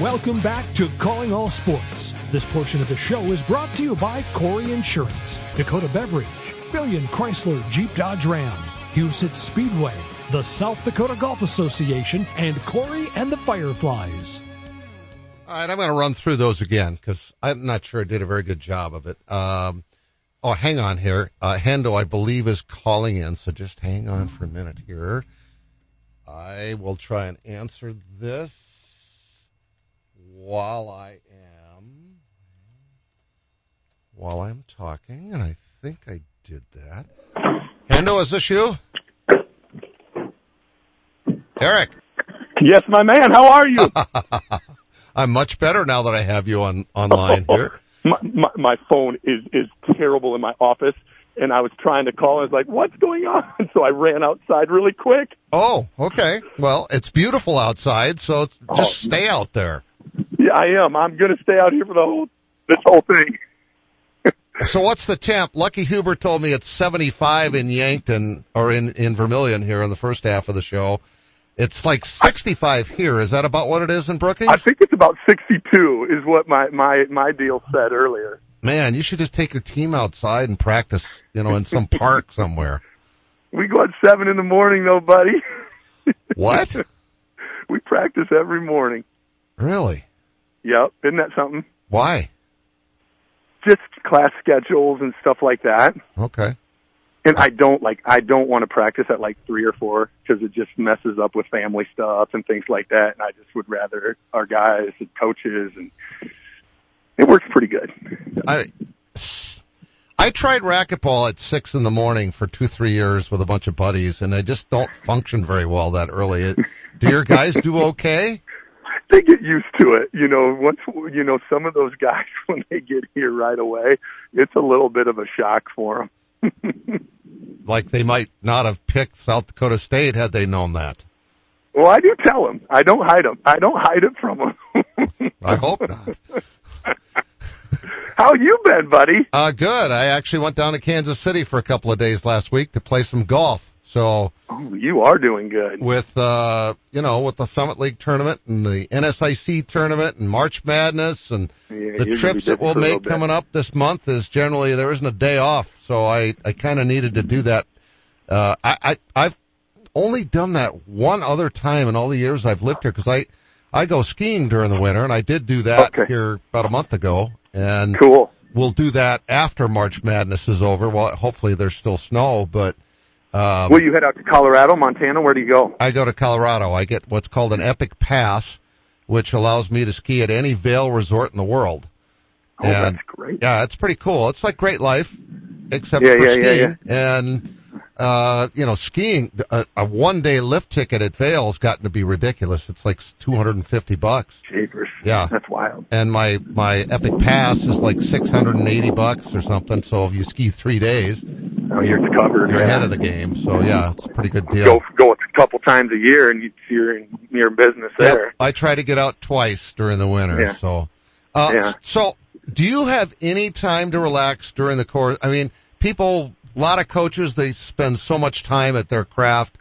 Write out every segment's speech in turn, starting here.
Welcome back to Calling All Sports. This portion of the show is brought to you by Corey Insurance, Dakota Beverage, Billion Chrysler Jeep Dodge Ram, Huset Speedway, the South Dakota Golf Association, and Corey and the Fireflies. All right, I'm going to run through those again because I'm not sure I did a very good job of it. Um, oh, hang on here. Uh, Hendo, I believe, is calling in, so just hang on for a minute here. I will try and answer this while I am while I'm talking, and I think I did that. Hendo, is this you? Eric. Yes, my man. How are you? I'm much better now that I have you on online here. my, my my phone is is terrible in my office, and I was trying to call. I was like, "What's going on?" So I ran outside really quick. Oh, okay. Well, it's beautiful outside, so it's, oh, just Oh. stay out there. Yeah, I am. I'm going to stay out here for the whole this whole thing. So what's the temp? Lucky Huber told me it's 75 in Yankton or in in Vermilion here in the first half of the show. It's like 65 here. Is that about what it is in Brookings? I think it's about 62 is what my my my deal said earlier. Man, you should just take your team outside and practice, you know, in some park somewhere. We go at seven in the morning, though, buddy. What? We practice every morning. Really? Yep, isn't that something? Why? Just class schedules and stuff like that. Okay. And I don't like I don't want to practice at like three or four because it just messes up with family stuff and things like that. And I just would rather our guys and coaches and it works pretty good. I I tried racquetball at six in the morning for two three years with a bunch of buddies, and I just don't function very well that early. Do your guys do okay? They get used to it, you know. Once you know some of those guys when they get here right away, it's a little bit of a shock for them. Like they might not have picked South Dakota State had they known that. well, I do tell them. I don't hide them. I don't hide it from them. I hope not. How you been, buddy? Uh, good. I actually went down to Kansas City for a couple of days last week to play some golf. So Oh, you are doing good. with, uh, you know, with the Summit League tournament and the NSIC tournament and March Madness and Yeah, the you're gonna be trips that we'll for a little make coming up this month is generally there isn't a day off. So I, I kind of needed to do that. Uh, I, I, I've only done that one other time in all the years I've lived here because I, I go skiing during the winter and I did do that Okay. here about a month ago and Cool. we'll do that after March Madness is over. Well, hopefully there's still snow, but, um, Will you head out to Colorado, Montana? Where do you go? I go to Colorado. I get what's called an Epic Pass, which allows me to ski at any Vail resort in the world. Oh, And- that's great. Yeah, it's pretty cool. It's like Great Life, except Yeah, for yeah, skiing. yeah, And, uh, you know, skiing, a, a one day lift ticket at Vail's gotten to be ridiculous. It's like 250 bucks. Jeepers. Yeah. That's wild. And my, my Epic Pass is like 680 bucks or something. So if you ski three days, Oh, you're covered. you're yeah. ahead of the game. So yeah, it's a pretty good deal. Go go a couple times a year, and you, you're in your business Yep, there. I try to get out twice during the winter. Yeah. So, uh, Yeah. so do you have any time to relax during the course? I mean, people, a lot of coaches, they spend so much time at their craft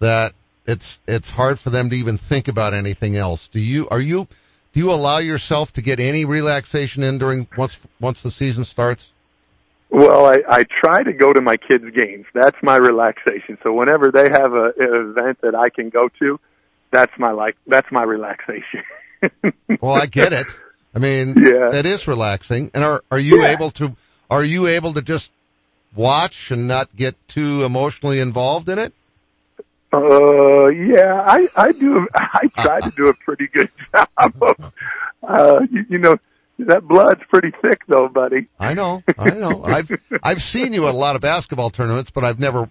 that it's, it's hard for them to even think about anything else. Do you, are you, do you allow yourself to get any relaxation in during once, once the season starts? Well, I, I try to go to my kids' games. That's my relaxation. So whenever they have a, an event that I can go to, that's my like that's my relaxation. Well, I get it. I mean, Yeah. that is relaxing. And are, are you Yeah. able to, are you able to just watch and not get too emotionally involved in it? Uh, yeah, I I do. I try to do a pretty good job. Of, uh, you, you know, that blood's pretty thick, though, buddy. I know, I know. I've I've seen you at a lot of basketball tournaments, but I've never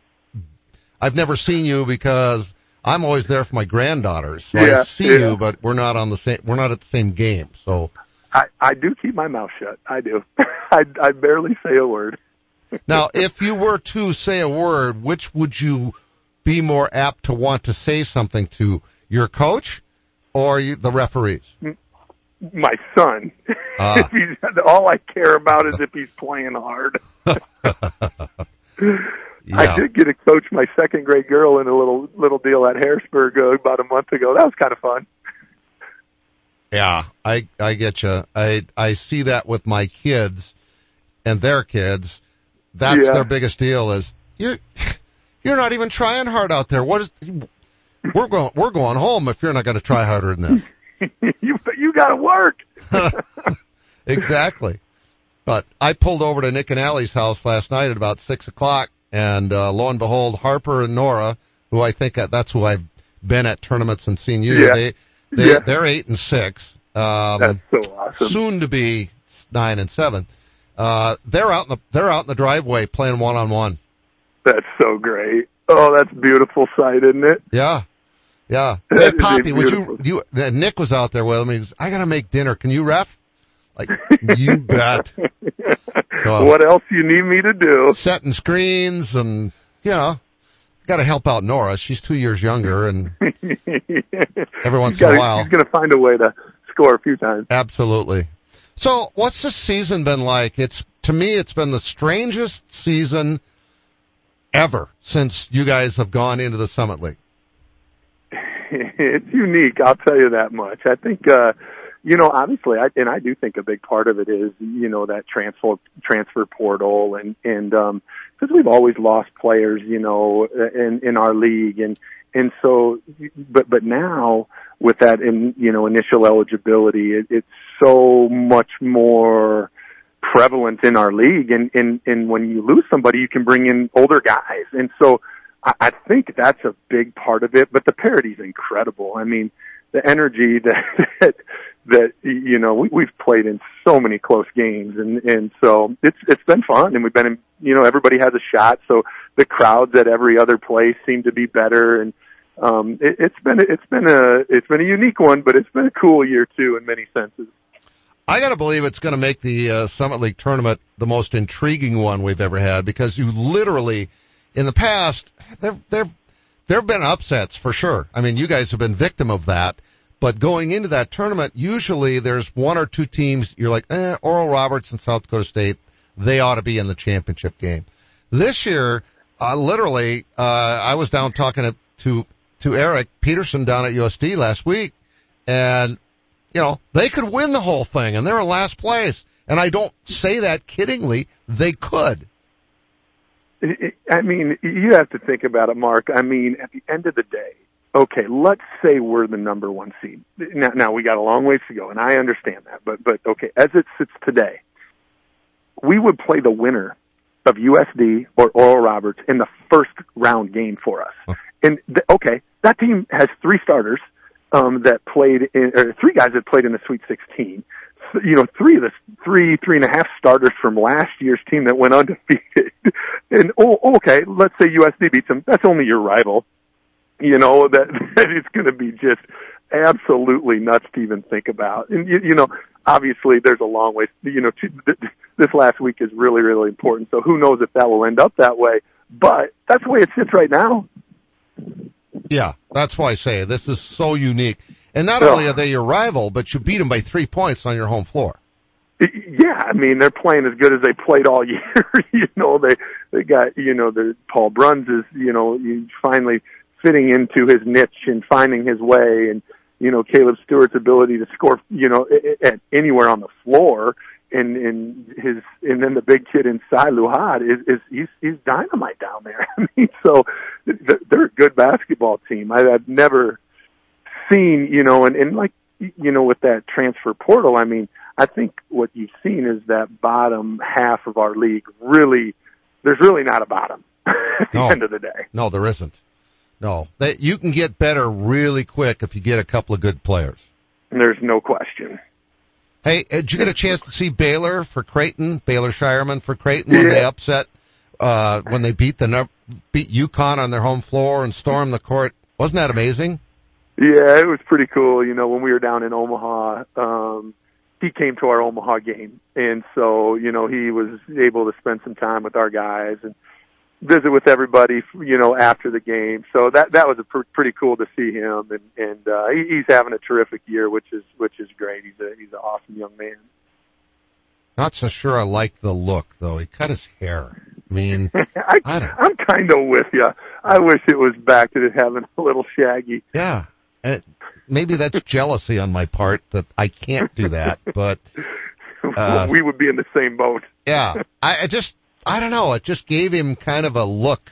I've never seen you because I'm always there for my granddaughters. So I Yeah, see yeah. you, but we're not on the same we're not at the same game. So I I do keep my mouth shut. I do. I I barely say a word. Now, if you were to say a word, which would you be more apt to want to say something to your coach or you, the referees? My son. He's all I care about is if he's playing hard. Yeah. I did get to coach my second grade girl in a little little deal at Harrisburg uh, about a month ago. That was kind of fun. Yeah, I I get you. I I see that with my kids and their kids. That's Yeah. their biggest deal is you're, you're not even trying hard out there. What is we're going we're going home if you're not going to try harder than this. you you got to work. exactly. But I pulled over to Nick and Allie's house last night at about six o'clock, and uh, lo and behold, Harper and Nora, who I think that's who I've been at tournaments and seen you. Yeah. They they Yeah. they're eight and six. Um, That's so awesome. soon to be nine and seven. Uh, they're out in the they're out in the driveway playing one on one. That's so great. Oh, that's a beautiful sight, isn't it? Yeah, yeah. Hey, Poppy, would you you? uh, Nick was out there with him. He goes, "I gotta make dinner. Can you ref?" Like, you bet. So- what else you need me to do? setting screens and you know got to help out Nora. She's two years younger, and Every once He's in a gotta- while. he's going to find a way to score a few times. absolutely. So, what's the season been like? It's to me, it's been the strangest season ever since you guys have gone into the Summit League. it's unique. I'll tell you that much. I think, uh, you know, obviously, I, and I do think a big part of it is, you know, that transfer transfer portal, and and um, because we've always lost players, you know, in in our league, and and so, but but now with that, in you know, initial eligibility, it, it's so much more prevalent in our league, and and and when you lose somebody, you can bring in older guys, and so. I I think that's a big part of it, but the parody's incredible. I mean, the energy that that, that you know we, we've played in so many close games, and and so it's it's been fun, and we've been in you know everybody has a shot, so the crowds at every other place seem to be better, and um, it, it's been it's been a it's been a unique one, but it's been a cool year too in many senses. I got to believe it's going to make the uh, Summit League tournament the most intriguing one we've ever had because you literally, in the past, there there there have been upsets for sure. I mean, you guys have been victim of that. But going into that tournament, usually there's one or two teams you're like, eh, Oral Roberts and South Dakota State, they ought to be in the championship game. This year, uh, literally, uh, I was down talking to, to, to Eric Peterson down at USD last week and you know, they could win the whole thing and they're in last place. And I don't say that kiddingly. They could. I mean, you have to think about it, Mark. I mean, at the end of the day, okay, let's say we're the number one seed. Now, now we got a long ways to go, and I understand that. But, but okay, as it sits today, we would play the winner of USD or Oral Roberts in the first round game for us. And th- okay, that team has three starters um, that played in, or three guys that played in the Sweet 16. So, You know, three of the three, three and a half starters from last year's team that went undefeated. And oh, okay, let's say USD beats them. That's only your rival. You know that, that it's going to be just absolutely nuts to even think about. And you, you know, obviously there's a long way. You know, to, th- this last week is really, really important. So who knows if that will end up that way? But that's the way it sits right now. Yeah, that's why I say this is so unique. And not Yeah. only are they your rival, but you beat them by three points on your home floor. Yeah, I mean they're playing as good as they played all year. you know, they they got you know the Paul Bruns is you know finally fitting into his niche and finding his way, and you know Caleb Stewart's ability to score you know at, anywhere on the floor, and and his and then the big kid inside Lahat is is he's he's dynamite down there. I mean, so th- they're a good basketball team. I, I've never seen you know, and and like you know with that transfer portal, I mean. I think what you've seen is that bottom half of our league really, there's really not a bottom at the end of the day. No, there isn't. No, they, you can get better really quick if you get a couple of good players. There's no question. Hey, uh, did you get a chance to see Baylor for Creighton? Baylor Scheierman for Creighton when they upset, uh, when they beat the beat UConn on their home floor and stormed the court. Wasn't that amazing? Yeah, it was pretty cool. You know, when we were down in Omaha, um, he came to our Omaha game, and so you know he was able to spend some time with our guys and visit with everybody. You know, after the game, so that that was a pr- pretty cool to see him, and and uh, he, he's having a terrific year, which is which is great. He's a he's an awesome young man. Not so sure I like the look though. He cut his hair. I mean, I, I don't- I'm kind of with you. I wish it was back to having a little shaggy. yeah. uh, maybe that's jealousy on my part that I can't do that, but uh, we would be in the same boat. yeah, I, I just I don't know. It just gave him kind of a look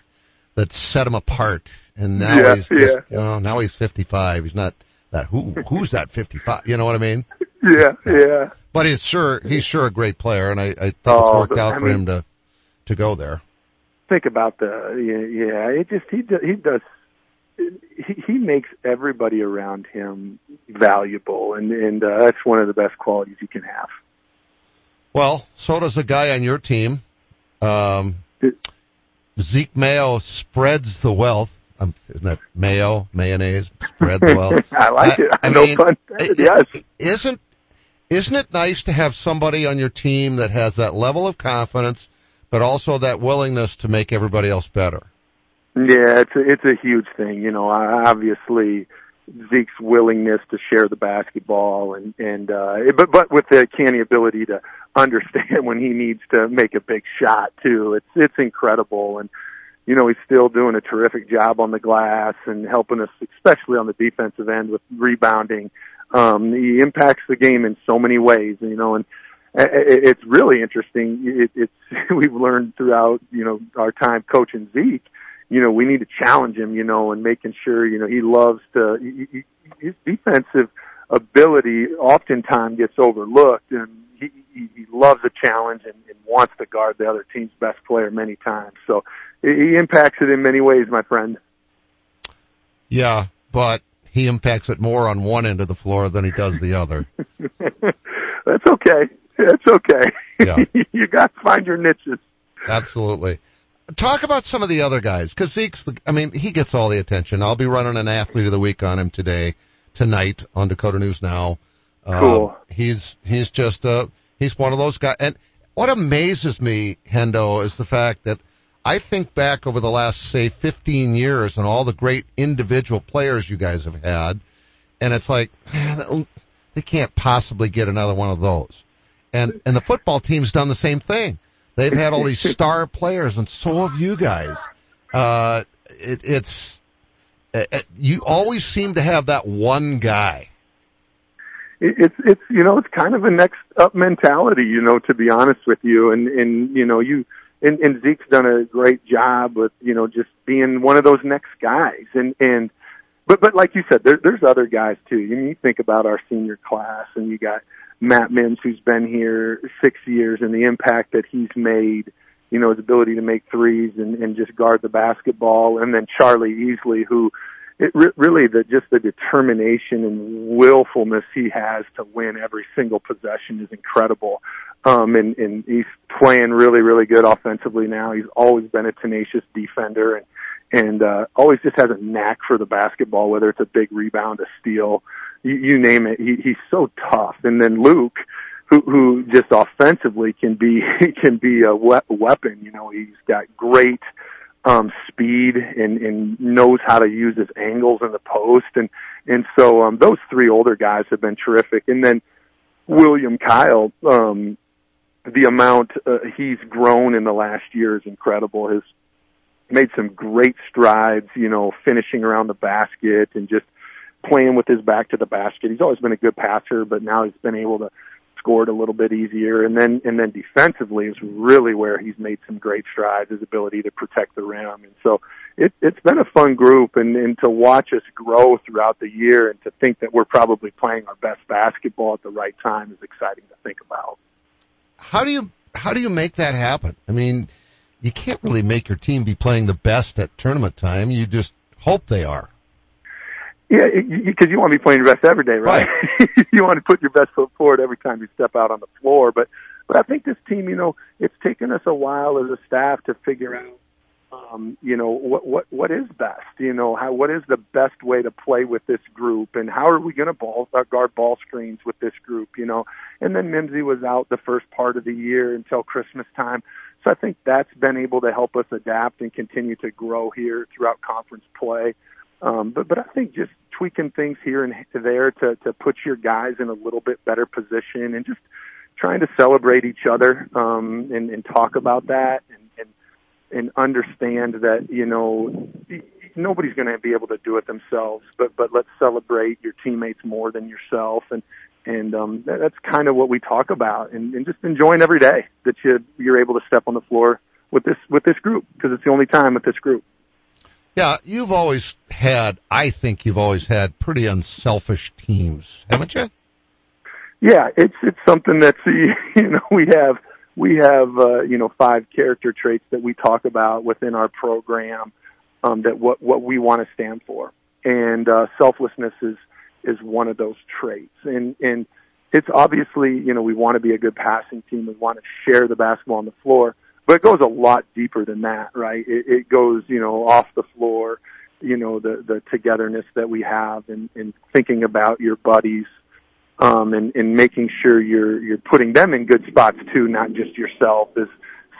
that set him apart, and now Yeah, he's just, yeah. you know now he's 55. He's not that who who's that 55? You know what I mean? Yeah, yeah. But he's sure he's sure a great player, and I, I think it's Oh, worked but, out I for mean- him to to go there. Think about the yeah, yeah. It just he do, he does he he makes everybody around him valuable, and and uh, that's one of the best qualities you can have. Well, so does a guy on your team. Um, Zeke Mayo spreads the wealth. Um, isn't that mayo, mayonnaise, spread the wealth? I like it. I no mean, it- yes. Isn't isn't it nice to have somebody on your team that has that level of confidence, but also that willingness to make everybody else better? Yeah, it's a, it's a huge thing. You know, obviously Zeke's willingness to share the basketball and and uh but but with the canny ability to understand when he needs to make a big shot too. It's it's incredible and you know, he's still doing a terrific job on the glass and helping us especially on the defensive end with rebounding. Um he impacts the game in so many ways, you know, and it's really interesting. It, it's we've learned throughout, you know, our time coaching Zeke you know, we need to challenge him, you know, and making sure, you know, he loves to, he, he, his defensive ability oftentimes gets overlooked and he, he, he loves a challenge and, and wants to guard the other team's best player many times. So he impacts it in many ways, my friend. Yeah, but he impacts it more on one end of the floor than he does the other. That's okay. That's okay. Yeah. you got to find your niches. Absolutely. Talk about some of the other guys, because Zeke's, the, I mean, he gets all the attention. I'll be running an athlete of the week on him today, tonight on Dakota News Now. Um, Cool. he's, he's just, uh, he's one of those guys. And what amazes me, Hendo, is the fact that I think back over the last, say, 15 years and all the great individual players you guys have had, and it's like, they can't possibly get another one of those. And, and the football team's done the same thing. They've had all these star players, and so have you guys. Uh, it, it's uh, uh, you always seem to have that one guy. it- it's it's you know it's kind of a next up mentality you know to be honest with you and and you know you and, and Zeke's done a great job with you know just being one of those next guys and and but but like you said there, there's other guys too you, you think about our senior class and you got Matt Mims who's been here six years and the impact that he's made you know his ability to make threes and and just guard the basketball and then Charlie Easley who it re- really the just the determination and willfulness he has to win every single possession is incredible. Um, and, and he's playing really, really good offensively now. He's always been a tenacious defender and, and, uh, always just has a knack for the basketball, whether it's a big rebound, a steal, you, you name it. He, he's so tough. And then Luke, who, who just offensively can be, can be a we- weapon. You know, he's got great, um, speed and, and knows how to use his angles in the post. And, and so, um, those three older guys have been terrific. And then William Kyle, um, the amount uh, he's grown in the last year is incredible. Has made some great strides, you know, finishing around the basket and just playing with his back to the basket. He's always been a good passer, but now he's been able to score it a little bit easier. And then, and then defensively is really where he's made some great strides, his ability to protect the rim. And so it, it's been a fun group and, and to watch us grow throughout the year and to think that we're probably playing our best basketball at the right time is exciting to think about. How do you how do you make that happen? I mean, you can't really make your team be playing the best at tournament time. You just hope they are. Yeah, because you want to be playing your best every day, right? you want to put your best foot forward every time you step out on the floor. But but I think this team, you know, it's taken us a while as a staff to figure out, um, you know, what what what is best. You know, how what is the best way to play with this group, and how are we going to ball uh, guard ball screens with this group? You know, and then Mimsy was out the first part of the year until Christmas time. So I think that's been able to help us adapt and continue to grow here throughout conference play. Um, but but I think just tweaking things here and there to to put your guys in a little bit better position and just trying to celebrate each other um, and, and talk about that and, and and understand that you know nobody's going to be able to do it themselves, but but let's celebrate your teammates more than yourself, and and um, that, that's kind of what we talk about, and, and just enjoying every day that you you're able to step on the floor with this with this group because it's the only time with this group. Yeah, you've always had, I think you've always had pretty unselfish teams, haven't you? Yeah, it's it's something that's you know we have we have uh, you know five character traits that we talk about within our program um, that what what we want to stand for, and uh, selflessness is is one of those traits, and and it's obviously you know we want to be a good passing team, we want to share the basketball on the floor, but it goes a lot deeper than that, right? It, it goes you know off the floor, you know the the togetherness that we have, and and thinking about your buddies um, and, and making sure you're you're putting them in good spots too, not just yourself, is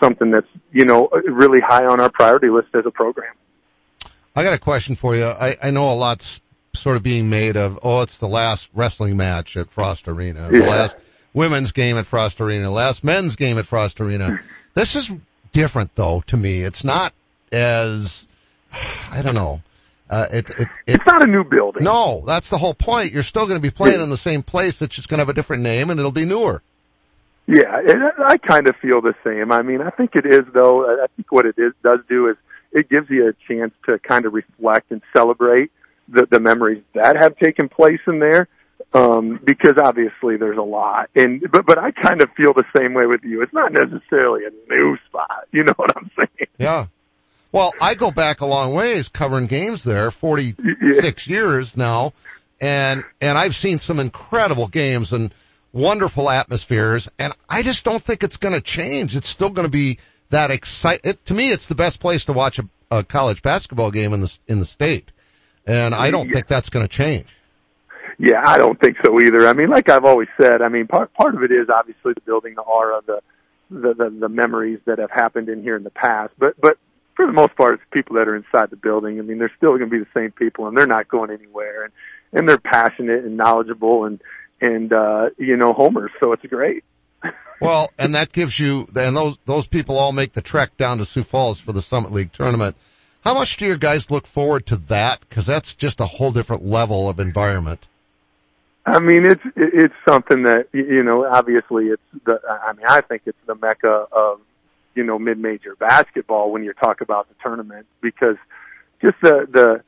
something that's you know really high on our priority list as a program. I got a question for you. I, I know a lot's sort of being made of, oh, it's the last wrestling match at Frost Arena, the Yeah. last women's game at Frost Arena, last men's game at Frost Arena. This is different though to me. It's not as, I don't know, uh, it, it, it, It's not a new building. no, that's the whole point. You're still going to be playing in the same place. It's just going to have a different name and it'll be newer. Yeah, and I kind of feel the same. I mean, I think it is though. I think what it is does do is it gives you a chance to kind of reflect and celebrate the, the memories that have taken place in there. Um, because obviously there's a lot, and but but I kind of feel the same way with you. It's not necessarily a new spot, you know what I'm saying? Yeah. Well, I go back a long ways covering games there, 46 years now, and, and I've seen some incredible games and wonderful atmospheres, and I just don't think it's gonna change. It's still gonna be that excite, it, to me, it's the best place to watch a, a college basketball game in the, in the state. And I don't Yeah. think that's gonna change. Yeah, I don't think so either. I mean, like I've always said, I mean, part part of it is obviously the building the aura, the the the, the memories that have happened in here in the past. But but for the most part, it's people that are inside the building. I mean, they're still going to be the same people, and they're not going anywhere, and and they're passionate and knowledgeable, and and uh, you know, homers. So it's great. Well, and that gives you, and those, those people all make the trek down to Sioux Falls for the Summit League tournament. How much do your guys look forward to that? Cause that's just a whole different level of environment. I mean, it's it's something that you know. Obviously, it's the. I mean, I think it's the mecca of you know mid-major basketball when you talk about the tournament because just the the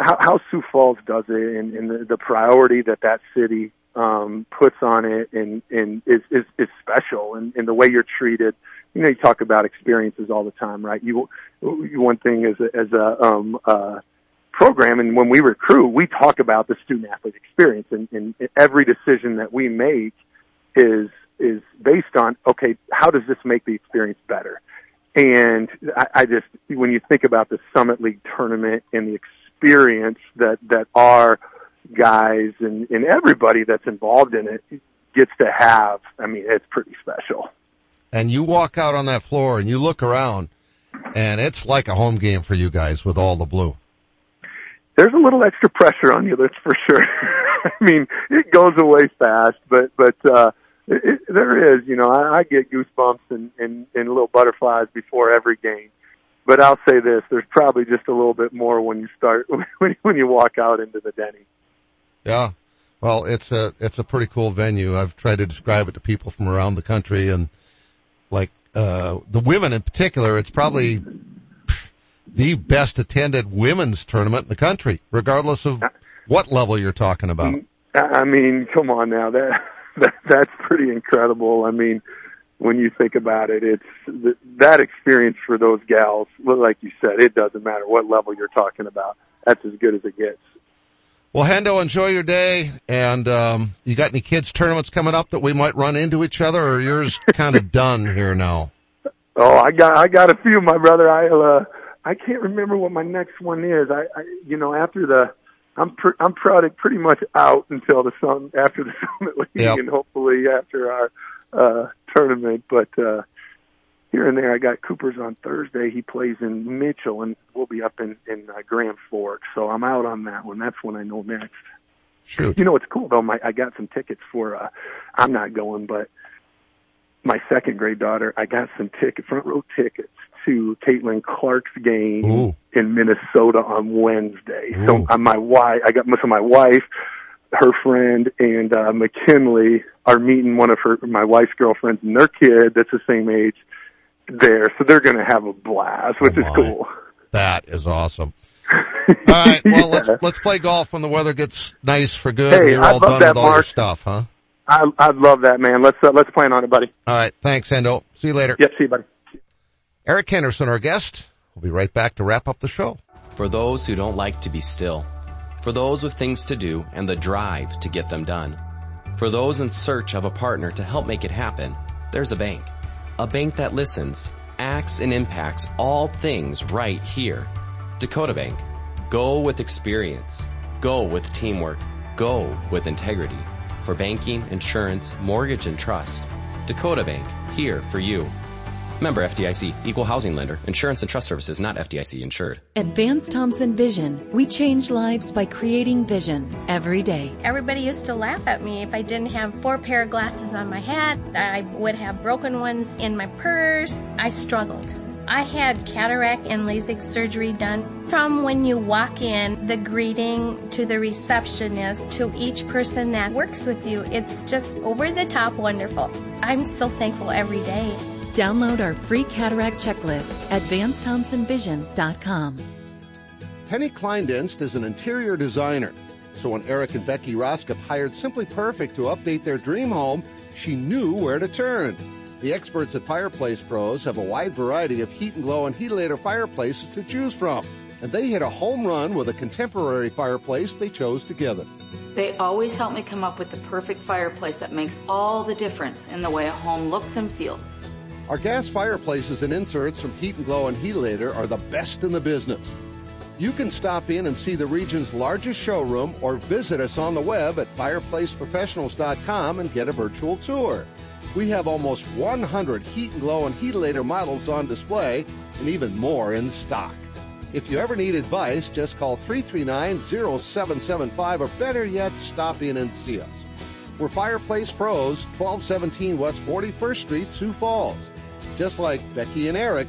how, how Sioux Falls does it and, and the, the priority that that city um, puts on it and and is is, is special and, and the way you're treated. You know, you talk about experiences all the time, right? You, you one thing as a, as a um, uh, program and when we recruit, we talk about the student athlete experience and, and every decision that we make is is based on okay, how does this make the experience better? And I, I just when you think about the Summit League tournament and the experience that that our guys and, and everybody that's involved in it gets to have, I mean, it's pretty special. And you walk out on that floor and you look around and it's like a home game for you guys with all the blue. There's a little extra pressure on you, that's for sure. I mean, it goes away fast, but but uh, it, there is, you know, I, I get goosebumps and, and and little butterflies before every game. But I'll say this: there's probably just a little bit more when you start when when you walk out into the Denny. Yeah. Well, it's a, it's a pretty cool venue. I've tried to describe it to people from around the country and like, uh, the women in particular, it's probably the best attended women's tournament in the country, regardless of what level you're talking about. I mean, come on now, that, that that's pretty incredible. I mean, when you think about it, it's th- that experience for those gals. Like you said, it doesn't matter what level you're talking about. That's as good as it gets. Well, Hendo, enjoy your day. And, um, you got any kids tournaments coming up that we might run into each other or yours kind of done here now? Oh, I got I got a few, my brother. I'll uh I can't remember what my next one is. I, I you know after the I'm pr- I'm pretty pretty much out until the sun after the summit league Yep. and hopefully after our uh tournament. But uh here and there, I got Cooper's on Thursday. He plays in Mitchell, and we'll be up in in uh, Grand Forks. So I'm out on that one. That's when I know next. Shoot. You know what's cool though? My I got some tickets for. uh I'm not going, but my second grade daughter, I got some ticket front row tickets to Caitlin Clark's game Ooh. in Minnesota on Wednesday. Ooh. So uh, my wife, I got so my wife, her friend, and uh, McKinley are meeting one of her my wife's girlfriends and their kid that's the same age there. So they're going to have a blast, which Oh, is cool. That is awesome. All right, well Yeah. let's let's play golf when the weather gets nice for good. Hey, and you're I all love done that, with all your stuff, huh? I I love that man. Let's uh, let's plan on it, buddy. All right, thanks, Endo. See you later. Yep, see you, buddy. Eric Henderson, our guest. We'll be right back to wrap up the show. For those who don't like to be still. For those with things to do and the drive to get them done. For those in search of a partner to help make it happen, there's a bank. A bank that listens, acts, and impacts all things right here. Dakota Bank. Go with experience. Go with teamwork. Go with integrity. For banking, insurance, mortgage, and trust. Dakota Bank. Here for you. Member FDIC, Equal Housing Lender, Insurance and Trust Services, not FDIC insured. At Vance Thompson Vision, we change lives by creating vision every day. Everybody used to laugh at me if I didn't have four pair of glasses on my head. I would have broken ones in my purse. I struggled. I had cataract and LASIK surgery done. From when you walk in, the greeting to the receptionist to each person that works with you, it's just over the top wonderful. I'm so thankful every day. Download our free cataract checklist at VanceThompsonVision.com. Penny Kleindienst is an interior designer. So when Eric and Becky Roskop hired Simply Perfect to update their dream home, she knew where to turn. The experts at Fireplace Pros have a wide variety of heat and glow and heatilator fireplaces to choose from. And they hit a home run with a contemporary fireplace they chose together. They always help me come up with the perfect fireplace that makes all the difference in the way a home looks and feels. Our gas fireplaces and inserts from Heat and Glo and Heatilator are the best in the business. You can stop in and see the region's largest showroom or visit us on the web at fireplaceprofessionals.com and get a virtual tour. We have almost 100 Heat and Glo and Heatilator models on display and even more in stock. If you ever need advice, just call 339-0775 or better yet, stop in and see us. We're Fireplace Pros, 1217 West 41st Street, Sioux Falls. Just like Becky and Eric,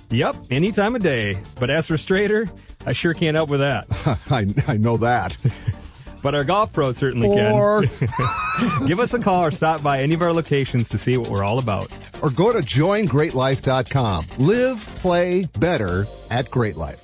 Yep, any time of day. But as for straighter, I sure can't help with that. I, I know that. But our golf pros certainly Or, can. Give us a call or stop by any of our locations to see what we're all about. or go to joingreatlife.com. Live, play better at Great Life.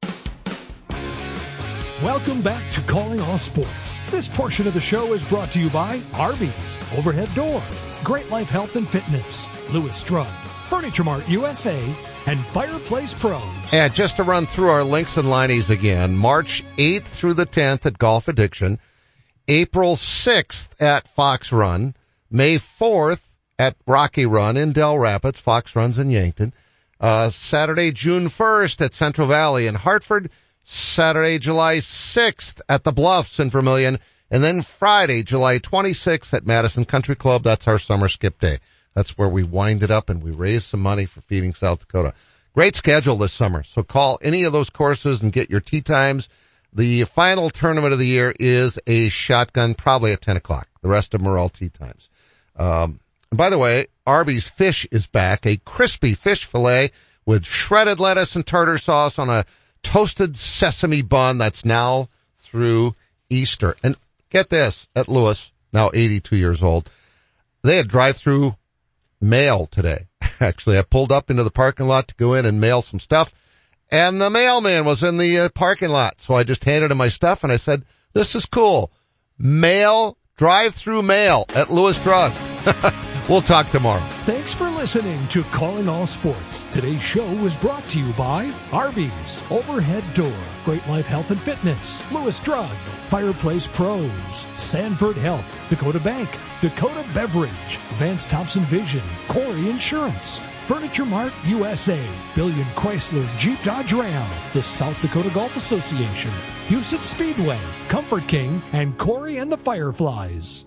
Welcome back to Calling All Sports. This portion of the show is brought to you by Arby's, Overhead Door, Great Life Health and Fitness, Lewis Drug, Furniture Mart USA, and Fireplace Pros. And just to run through our links and lineys again, March 8th through the 10th at Golf Addiction, April 6th at Fox Run, May 4th at Rocky Run in Dell Rapids, Fox Runs in Yankton, uh, Saturday, June 1st at Central Valley in Hartford, Saturday, July 6th at the Bluffs in Vermilion, and then Friday, July 26th at Madison Country Club. That's our summer skip day. That's where we wind it up and we raise some money for feeding South Dakota. Great schedule this summer. So call any of those courses and get your tee times. The final tournament of the year is a shotgun, probably at 10 o'clock. The rest of them are all tee times. Um, And by the way, Arby's fish is back, a crispy fish fillet with shredded lettuce and tartar sauce on a toasted sesame bun that's now through Easter. And get this, at Lewis, now 82 years old, they had drive-through mail today. Actually, I pulled up into the parking lot to go in and mail some stuff and the mailman was in the uh, parking lot. So I just handed him my stuff and I said, this is cool. Mail, drive-through mail at Lewis Drug. we'll talk tomorrow. Thanks for listening to Calling All Sports. Today's show was brought to you by Arby's, Overhead Door, Great Life Health and Fitness, Lewis Drug, Fireplace Pros, Sanford Health, Dakota Bank, Dakota Beverage, Vance Thompson Vision, Corey Insurance, Furniture Mart USA, Billion Chrysler Jeep Dodge Ram, the South Dakota Golf Association, Huset Speedway, Comfort King, and Corey and the Fireflies.